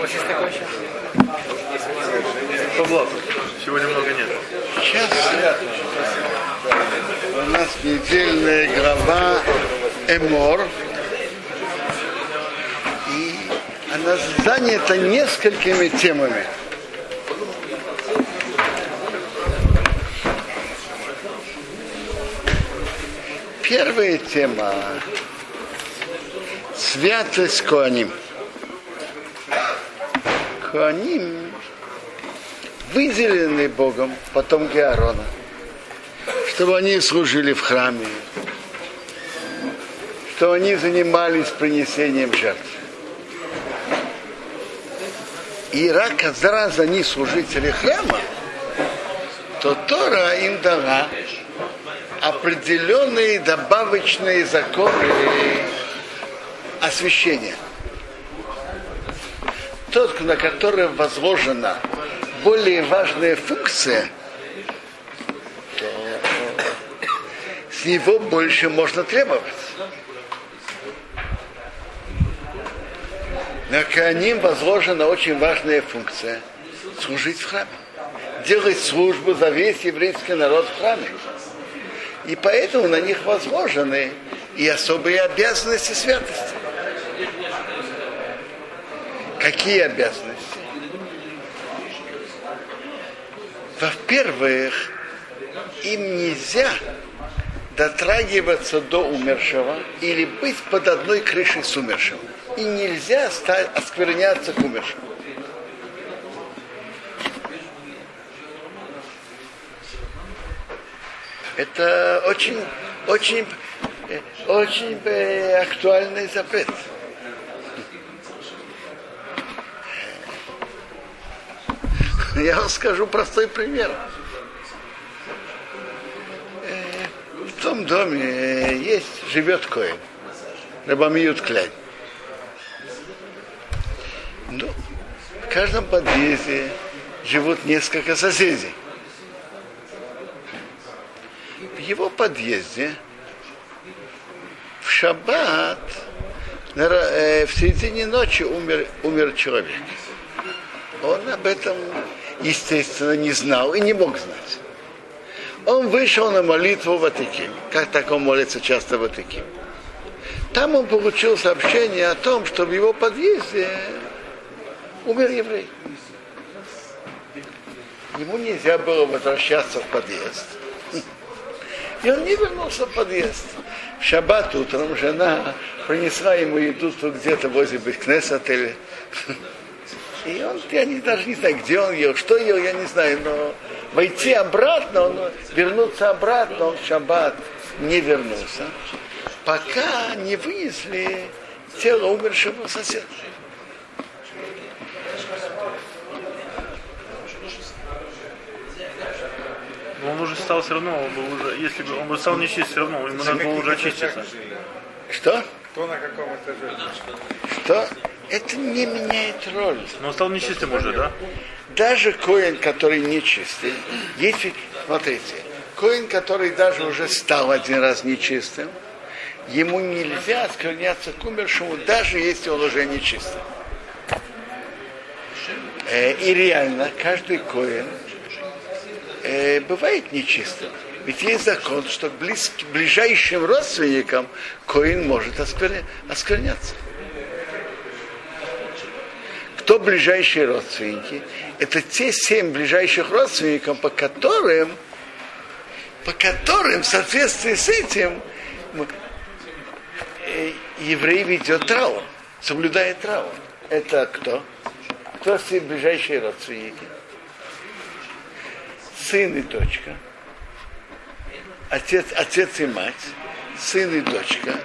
Вас есть такое сейчас? По блату. Сегодня много нет. Сейчас у нас недельная глава Эмор. И она занята несколькими темами. Первая тема – святость Коаним. Коаним выделены Богом, потом Геарона, чтобы они служили в храме, что они занимались принесением жертв. И раз они служители храма, то Тора им дала определенные добавочные законы освящения. Тот, на который возложена более важная функция, то с него больше можно требовать. На Кааним возложена очень важная функция – служить в храме. Делать службу за весь еврейский народ в храме. И поэтому на них возложены и особые обязанности святости. Какие обязанности? Во-первых, им нельзя дотрагиваться до умершего или быть под одной крышей с умершим. И нельзя оскверняться к умершему. Это очень, очень, очень актуальный запрет. Я вам скажу простой пример. В том доме есть, живет Коин. Рабамиют Кляйн. Ну, в каждом подъезде живут несколько соседей. В его подъезде в шаббат в середине ночи умер, умер человек. Он об этом, естественно, не знал и не мог знать. Он вышел на молитву в Атиким, как так он молится часто в Атиким. Там он получил сообщение о том, что в его подъезде умер еврей. Ему нельзя было возвращаться в подъезд. И он не вернулся в подъезд. В шаббат утром жена принесла ему еду тут где-то возле Бекнесет или... И он, я не, даже не знаю, где он ел, что ел, я не знаю, но войти обратно, он, вернуться обратно, он в шаббат не вернулся, пока не вынесли тело умершего соседа. Он уже стал все равно, он был уже, если бы он бы стал нечист, все равно ему надо было уже очиститься. Что? Кто на каком этаже? Что? Это не меняет роль. Но он стал нечистым уже, да? Даже коин, который нечистый, если, смотрите, коин, который даже уже стал один раз нечистым, ему нельзя оскверняться к умершему, даже если он уже нечистый. Э, и реально, каждый коин э, бывает нечистым. Ведь есть закон, что близ, ближайшим родственникам коин может оскверня, оскверняться. Кто ближайшие родственники? Это те семь ближайших родственников, по которым, по которым в соответствии с этим э, еврей ведет траур, соблюдает траур. Это кто? Кто все ближайшие родственники? Сын и дочка, отец, отец и мать, сын и дочка,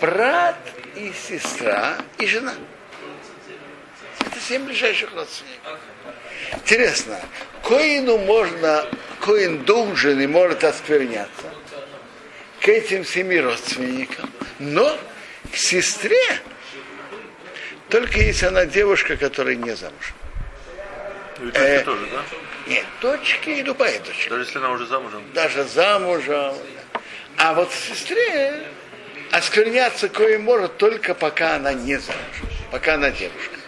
брат и сестра и жена. Семь ближайших родственников. Интересно, коину можно, коин должен и может оскверняться к этим семи родственникам, но к сестре только если она девушка, которая не замужем. И у дочки Э, тоже, да? Нет, дочки и любая дочка. Даже если она уже замужем. Даже замужем. А вот сестре оскверняться кое может только пока она не замужем. пока она девушка.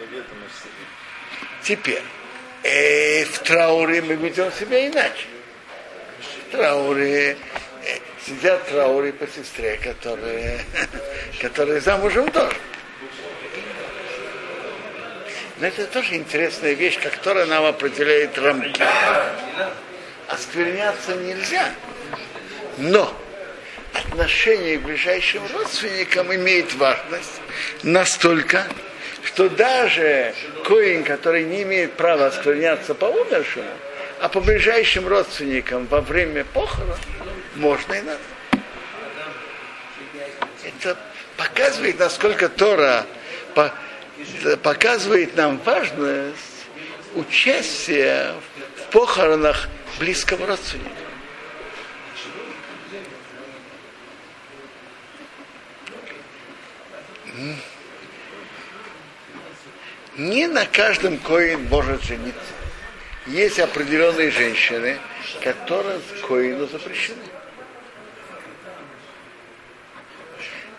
Теперь, э, в трауре мы ведем себя иначе. В трауре э, сидят трауре по сестре, которые, которые замужем тоже. Но это тоже интересная вещь, которая нам определяет рамки. Оскверняться нельзя. Но отношение к ближайшим родственникам имеет важность настолько, что даже коин, который не имеет права оскверняться по умершему, а по ближайшим родственникам во время похорон, можно и надо. Это показывает, насколько Тора показывает нам важность участия в похоронах близкого родственника. Не на каждом коин может жениться. Есть определенные женщины, которые коину запрещены.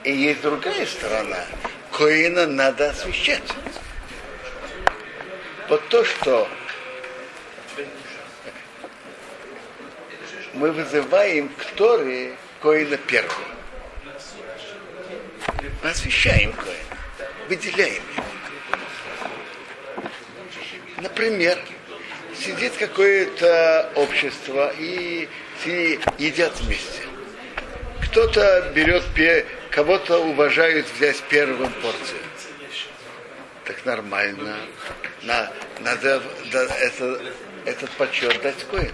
И есть другая сторона. Коина надо освещать. Вот то, что мы вызываем к Торе Коина первого. Мы освещаем Коина, выделяем его. Например, сидит какое-то общество и едят вместе. Кто-то берет, кого-то уважают взять первым порцию. Так нормально. На, надо да, это, этот почет дать коин.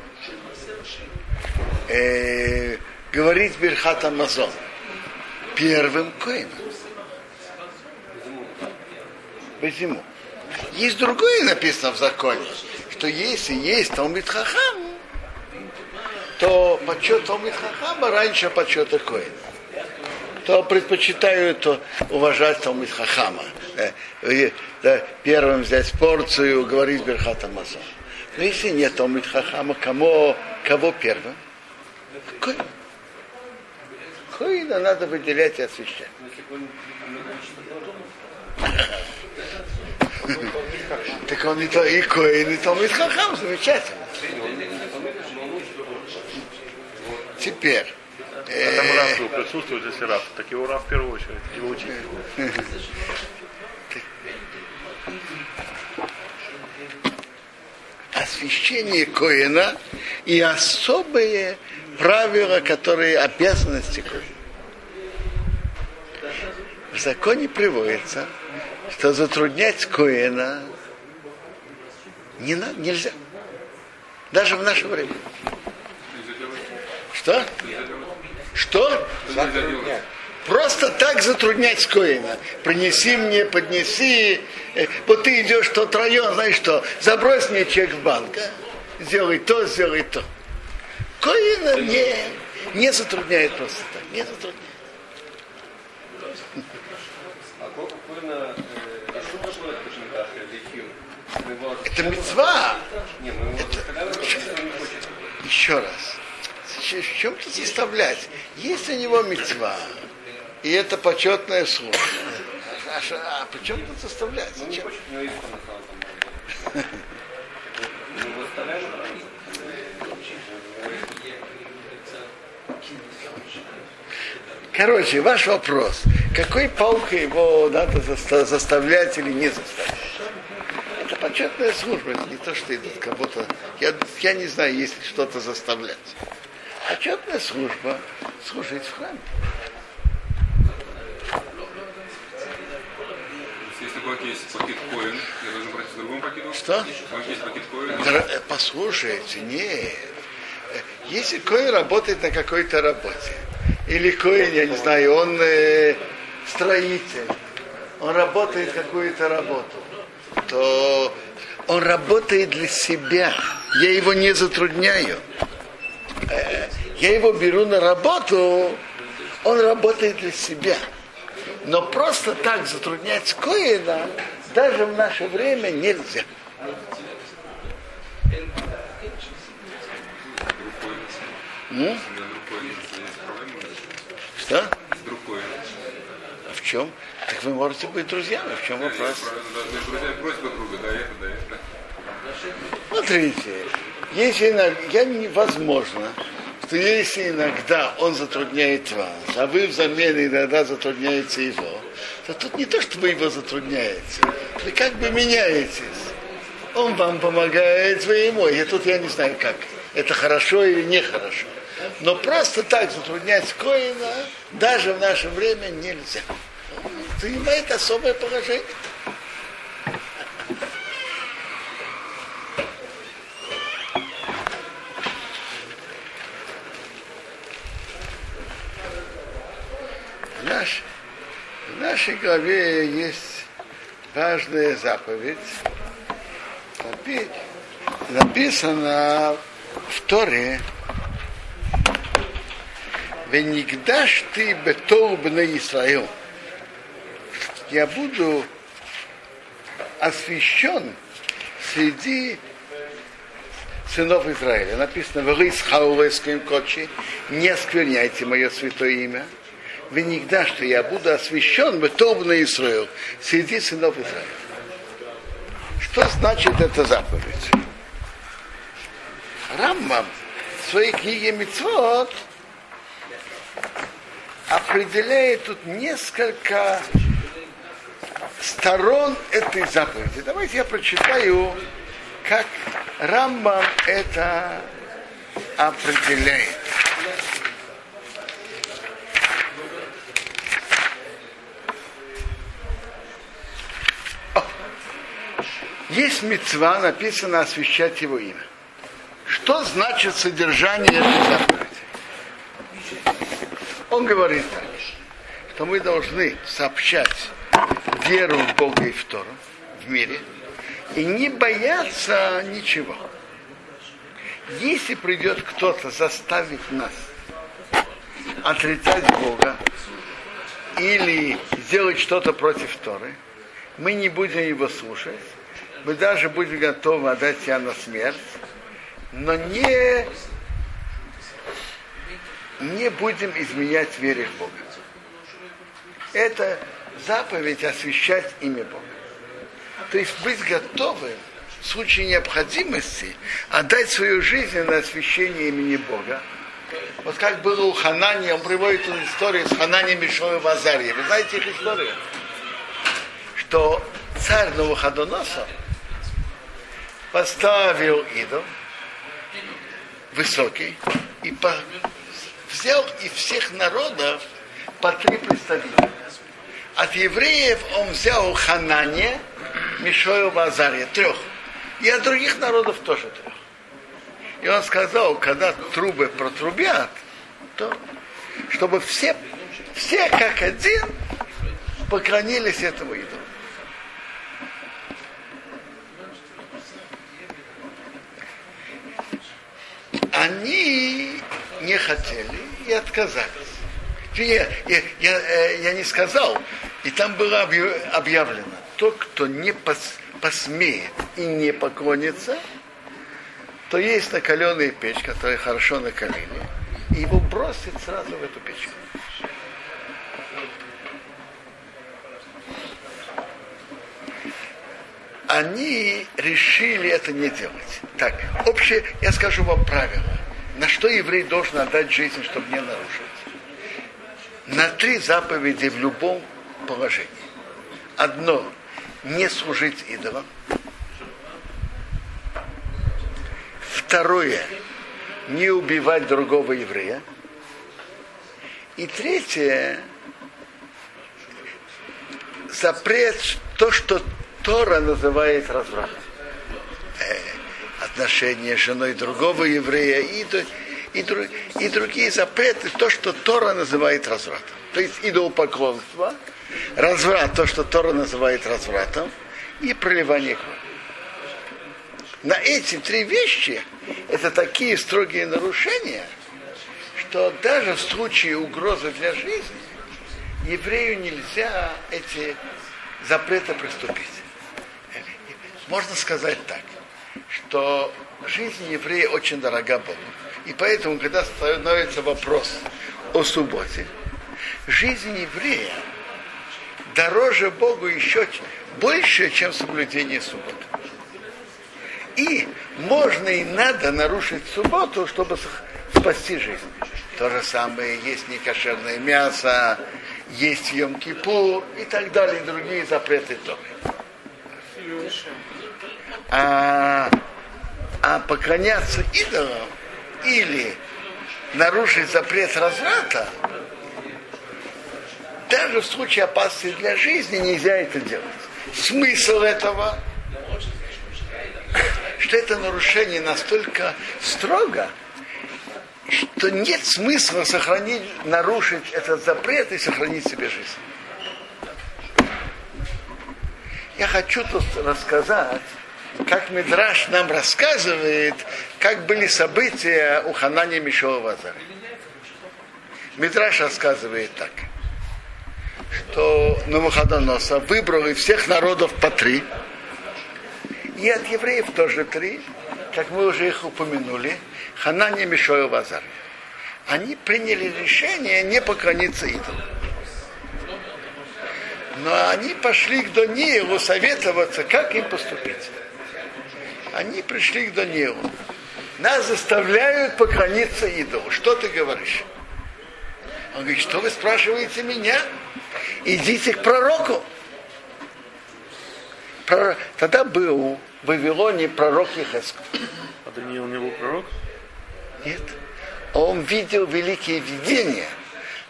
Э, говорить Берхат Амазон первым коином. Почему? Есть другое написано в законе, что если есть Талмит Хахам, то почет Талмит Хахама раньше почета Коина. То предпочитаю то уважать Талмит Хахама. Э, первым взять порцию, говорить Берхат Амазон. Но если нет Талмит Хахама, кому, кого первым? Коина. Коина надо выделять и освещать. Так он и, то, и Коин, и Талмит Хахам, замечательно. Теперь. А там присутствует, если Раф, так его Раф в первую очередь, его учитель. Освящение Коина и особые правила, которые обязанности Коина. В законе приводится, что затруднять Коина не надо, нельзя. Даже в наше время. Что? Что? Просто так затруднять Коина. Принеси мне, поднеси. Э, вот ты идешь в тот район, знаешь что, забрось мне чек в банк. А? Сделай то, сделай то. Коина не, не затрудняет просто так. Не затрудняет. Это мецва. Еще раз. В чем то заставлять? Есть у него мецва. И это почетная служба. А, а почему тут заставлять? Зачем? Короче, ваш вопрос. Какой палкой его надо заставлять или не заставлять? Почетная служба, это не то, что идут кого-то. Я, я не знаю, есть ли что-то заставлять. Почетная служба служить в храме. Если в есть пакет коин, я должен брать с другом пакетом? Что? есть пакет коин? Э, послушайте, нет. Если коин работает на какой-то работе, или коин, я не знаю, он э, строитель, он работает какую-то работу, то он работает для себя. Я его не затрудняю. Э, я его беру на работу, он работает для себя. Но просто так затруднять Коина даже в наше время нельзя. М? Что? А в чем? Так вы можете быть друзьями, в чем вопрос? Правильно, даже друзья просят друг друга, да это, да это. Смотрите, если иногда, я невозможно, что если иногда он затрудняет вас, а вы взамен иногда затрудняете его, то тут не то, что вы его затрудняете, вы как бы меняетесь. Он вам помогает, вы ему. И тут я не знаю, как. Это хорошо или нехорошо. Но просто так затруднять Коина даже в наше время нельзя. Занимает особое положение. В, наш, в нашей главе есть важная заповедь. Напи- Написано в Торе, ты бетор бна Исраил. Я буду освящен среди сынов Израиля. Написано в Рис Хаулейском коче, не оскверняйте мое святое имя. Вы нигда, что я буду освящен бетор бна Исраил среди сынов Израиля. Что значит эта заповедь? Рамбам в своей книге Мицвод определяет тут несколько сторон этой заповеди. Давайте я прочитаю, как Рамбам это определяет. Есть мецва, написано освящать его имя. Что значит содержание этой заповеди? Он говорит так, что мы должны сообщать веру в Бога и в Тору в мире и не бояться ничего. Если придет кто-то заставить нас отрицать Бога или сделать что-то против Торы, мы не будем его слушать, мы даже будем готовы отдать себя на смерть, но не, не будем изменять вере в Бога. Это заповедь освящать имя Бога. То есть быть готовым в случае необходимости отдать свою жизнь на освящение имени Бога. Вот как было у Ханани, он приводит эту историю с Ханани Мишою Вазарье. Вы знаете их историю? Что царь Новоходоносор поставил идол, высокий, и по, взял из всех народов по три представителя. От евреев он взял Ханане, Мишою Базария, трех. И от других народов тоже трех. И он сказал, когда трубы протрубят, то чтобы все, все как один поклонились этому идолу. Они не хотели и отказались. Я, я, я, я не сказал, и там было объявлено, тот, кто не пос, посмеет и не поклонится, то есть накаленная печь, которая хорошо накалили, и его бросит сразу в эту печку. Они решили это не делать. Так, общее, я скажу вам правило. На что еврей должен отдать жизнь, чтобы не нарушить? На три заповеди в любом положении. Одно, не служить идолам. Второе, не убивать другого еврея. И третье, запрет то, что Тора называет развратом. Э, отношения с женой другого еврея и, и, и другие запреты, то, что Тора называет развратом. То есть идолопоклонство, разврат, то, что Тора называет развратом, и проливание крови. На эти три вещи это такие строгие нарушения, что даже в случае угрозы для жизни еврею нельзя эти запреты приступить. Можно сказать так, что жизнь еврея очень дорога Богу. И поэтому, когда становится вопрос о субботе, жизнь еврея дороже Богу еще больше, чем соблюдение субботы. И можно и надо нарушить субботу, чтобы спасти жизнь. То же самое есть некошерное мясо, есть Йом-Кипур и так далее, другие запреты тоже. А, а поклоняться идолам или нарушить запрет разврата, даже в случае опасности для жизни нельзя это делать. Смысл этого, что это нарушение настолько строго, что нет смысла сохранить, нарушить этот запрет и сохранить себе жизнь. Я хочу тут рассказать, как Мидраш нам рассказывает, как были события у Ханани Мишова Вазара. Мидраш рассказывает так, что Навуходоноса выбрал из всех народов по три, и от евреев тоже три, как мы уже их упомянули, Ханани Мишоя Вазар. Они приняли решение не поклониться идолу. Но они пошли к Даниилу советоваться, как им поступить. Они пришли к Даниилу. Нас заставляют поклониться идолу. Что ты говоришь? Он говорит, что вы спрашиваете меня? Идите к пророку. Тогда был в Вавилоне пророк Ехеску. А Даниил не был пророк? Нет. Он видел великие видения,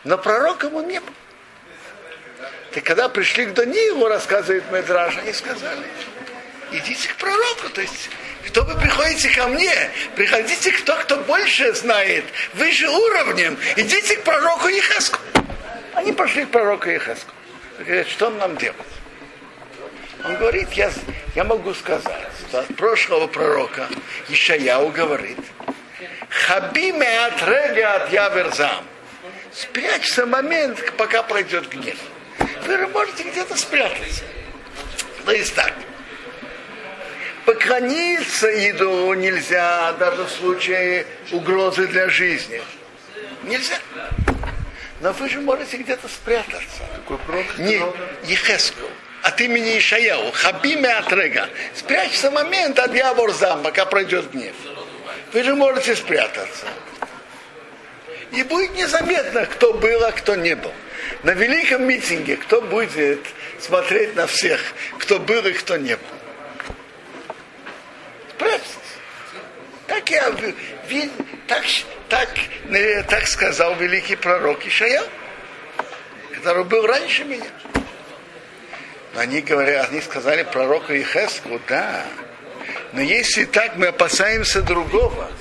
но пророком он не был. И когда пришли к Даниилу, рассказывает Медраж, они сказали, идите к пророку, то есть что вы приходите ко мне? Приходите к кто, кто больше знает, выше уровнем. Идите к пророку Ехеску. Они пошли к пророку Ехеску. Говорят, что нам делать? Он говорит, я, я могу сказать, что от прошлого пророка Ишаяу говорит, Хабиме от рега от яверзам. Спрячься момент, пока пройдет гнев. Вы можете где-то спрятаться. То есть так. Поклониться идолу нельзя даже в случае угрозы для жизни. Нельзя. Но вы же можете где-то спрятаться. Какой пророк? Не Ехеску, от имени Ишаяу, Хабиме Атрега. Спрячься момент от Яворзам, пока пройдет гнев. Вы же можете спрятаться. И будет незаметно, кто был, а кто не был. На великом митинге кто будет смотреть на всех, кто был и кто не был. Спрячьтесь. Так я так, так, так сказал великий пророк Ишаял, который был раньше меня. Они говорят, они сказали пророку Ихеску, да, но если так, мы опасаемся другого.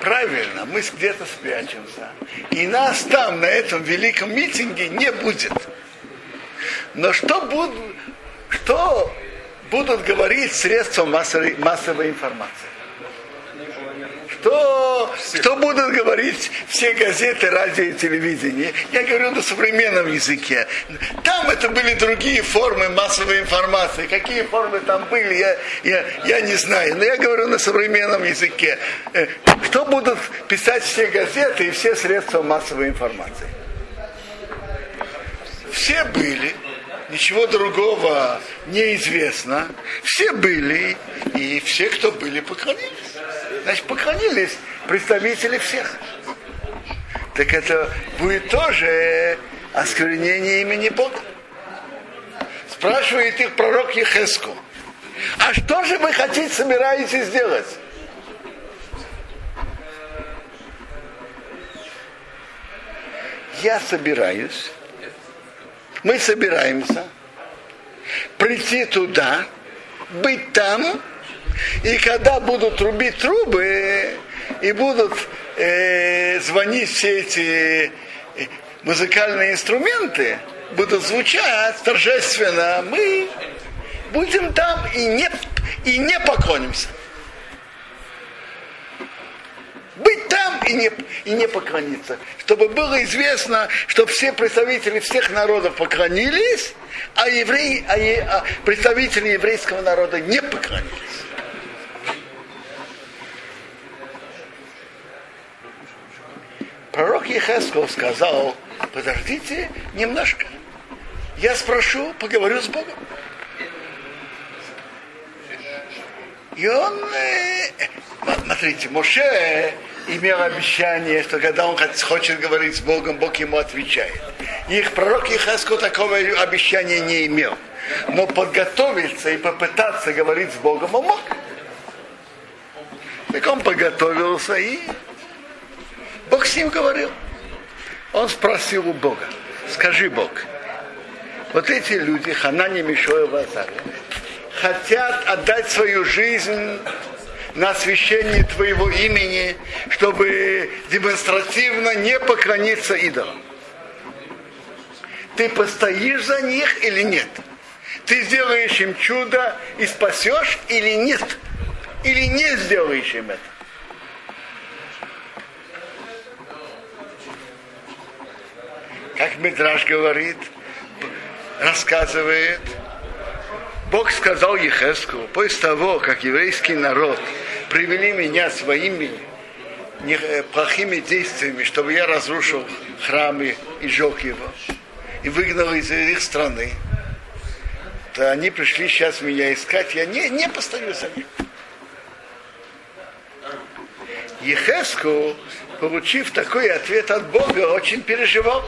Правильно, мы где-то спрячемся. И нас там, на этом великом митинге, не будет. Но что будут, что будут говорить средства массовой, массовой информации? Что, что будут говорить все газеты, радио и телевидение? Я говорю на современном языке. Там это были другие формы массовой информации. Какие формы там были, я, я, я не знаю. Но я говорю на современном языке. Э, что будут писать все газеты и все средства массовой информации? Все были, ничего другого неизвестно. Все были, и все, кто были, поклонились. Значит, поклонились представители всех. Так это будет тоже осквернение имени Бога. Спрашивает их пророк Ехеску. А что же вы хотите, собираетесь сделать? Я собираюсь, мы собираемся прийти туда, быть там, и когда будут рубить трубы и будут э, звонить все эти э, музыкальные инструменты, будут звучать торжественно, мы будем там и не, и не поклонимся. Быть там и не, и не поклониться. Чтобы было известно, что все представители всех народов поклонились, а, евреи, а, а представители еврейского народа не поклонились. Пророк Ехесков сказал подождите немножко. Я спрошу, поговорю с Богом. И он, э, смотрите, Моше имел обещание, что когда он хочет говорить с Богом, Бог ему отвечает. Их пророк Ихаско такого обещания не имел. Но подготовиться и попытаться говорить с Богом он мог. Так он подготовился и Бог с ним говорил. Он спросил у Бога, скажи Бог, вот эти люди, Ханани, Мишоя, Вазария, хотят отдать свою жизнь на освящение Твоего имени, чтобы демонстративно не поклониться идолам. Ты постоишь за них или нет? Ты сделаешь им чудо и спасешь или нет? Или не сделаешь им это? Как Мидраш говорит, рассказывает, Бог сказал Ехеску, после того, как еврейский народ привели меня своими плохими действиями, чтобы я разрушил храмы и жег его, и выгнал из их страны, то они пришли сейчас меня искать, я не, не постою за них. Ехеску, получив такой ответ от Бога, очень переживал.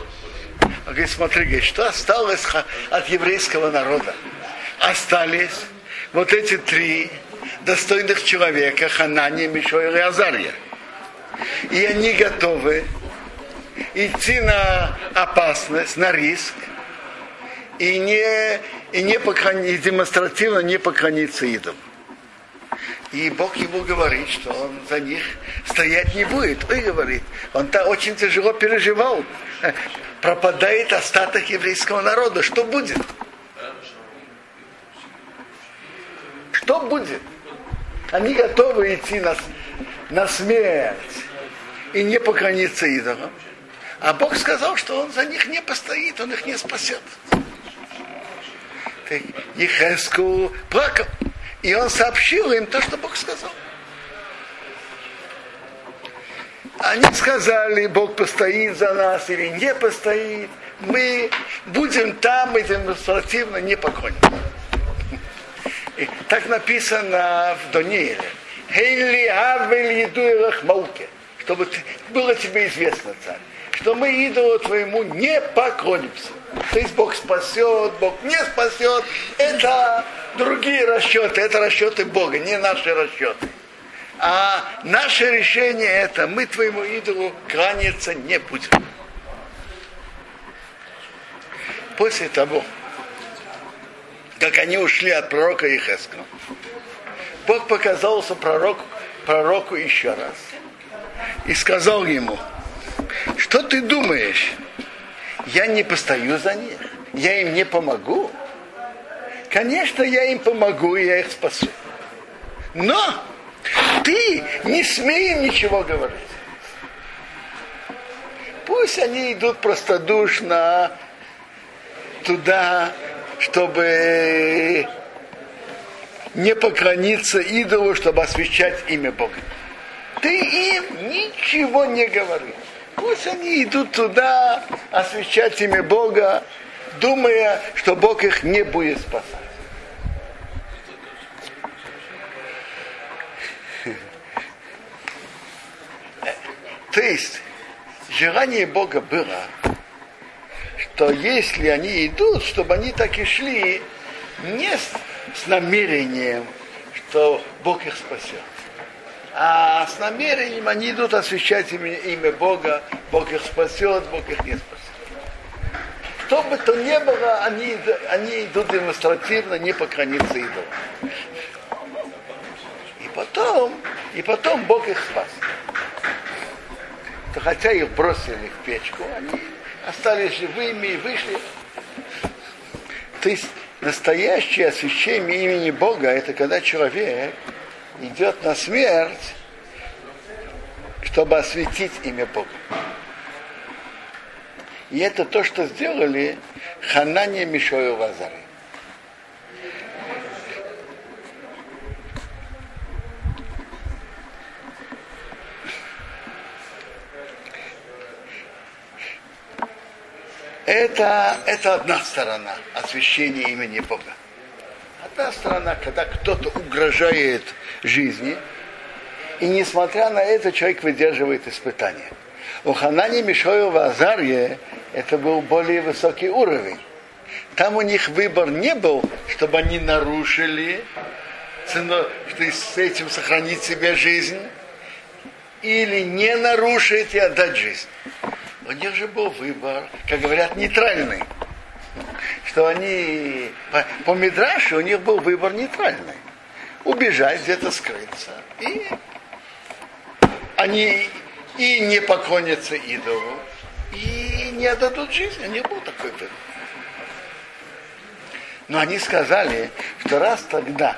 Он говорит, смотри, что осталось от еврейского народа? Остались вот эти три достойных человека, Ханани, Мишоил и Азария. И они готовы идти на опасность, на риск, и не, и не поклониться, демонстративно не поклониться идолам. И Бог ему говорит, что он за них стоять не будет. И говорит, он то очень тяжело переживал. Пропадает остаток еврейского народа. Что будет? Что будет? Они готовы идти на, на смерть и не поклониться идолам. А Бог сказал, что он за них не постоит, он их не спасет. Ехеску плакал. И он сообщил им то, что Бог сказал. Они сказали, Бог постоит за нас или не постоит. Мы будем там и демонстративно не поклонимся. И так написано в Данииле. Хейли авель еду рахмауке. Чтобы было тебе известно, царь, что мы идолу твоему не поклонимся. То есть Бог спасет, Бог не спасет. Это другие расчеты, это расчеты Бога, не наши расчеты. А наше решение это, мы твоему идолу кланяться не будем. После того, как они ушли от пророка Ихеска, Бог показался пророку, пророку еще раз и сказал ему, что ты думаешь, я не постою за них, я им не помогу. Конечно, я им помогу, я их спасу. Но ты не смей им ничего говорить. Пусть они идут простодушно туда, чтобы не поклониться идолу, чтобы освящать имя Бога. Ты им ничего не говори. Пусть они идут туда освящать имя Бога, думая, что Бог их не будет спасать. То есть, желание Бога было, что если они идут, чтобы они так и шли, не с, намерением, что Бог их спасет, а с намерением они идут освящать имя, имя Бога, Бог их спасет, Бог их не спасет. Что бы то ни было, они, они идут демонстративно не поклониться идолам. И потом, и потом Бог их спас то хотя их бросили в печку, они остались живыми и вышли. То есть настоящее освящение имени Бога это когда человек идет на смерть, чтобы осветить имя Бога. И это то, что сделали Ханане Мишою Вазары. Это, это одна сторона освящения имени Бога. Одна сторона, когда кто-то угрожает жизни, и несмотря на это человек выдерживает испытания. У Ханани Мишоева Азарье это был более высокий уровень. Там у них выбор не был, чтобы они нарушили цену, что с этим сохранить себе жизнь, или не нарушить и отдать жизнь. У них же был выбор, как говорят, нейтральный. Что они, по, по Мидраше у них был выбор нейтральный. Убежать, где-то скрыться. И они и не поклонятся идолу, и не отдадут жизнь. У них был такой выбор. Но они сказали, что раз тогда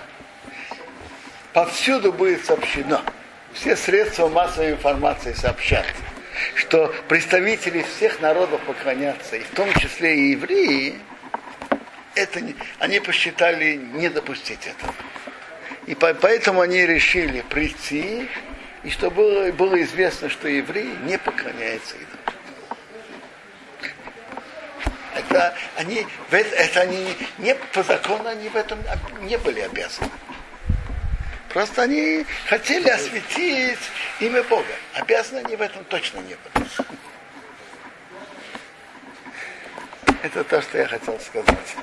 повсюду будет сообщено, все средства массовой информации сообщат, что представители всех народов поклонятся, и в том числе и евреи, это они посчитали не допустить этого. И по, поэтому они решили прийти, и чтобы было, было известно, что евреи не поклоняются идолам. Это они, это они не по закону они в этом не были обязаны. Просто они хотели осветить имя Бога. Обязаны они в этом точно не были. Это то, что я хотел сказать.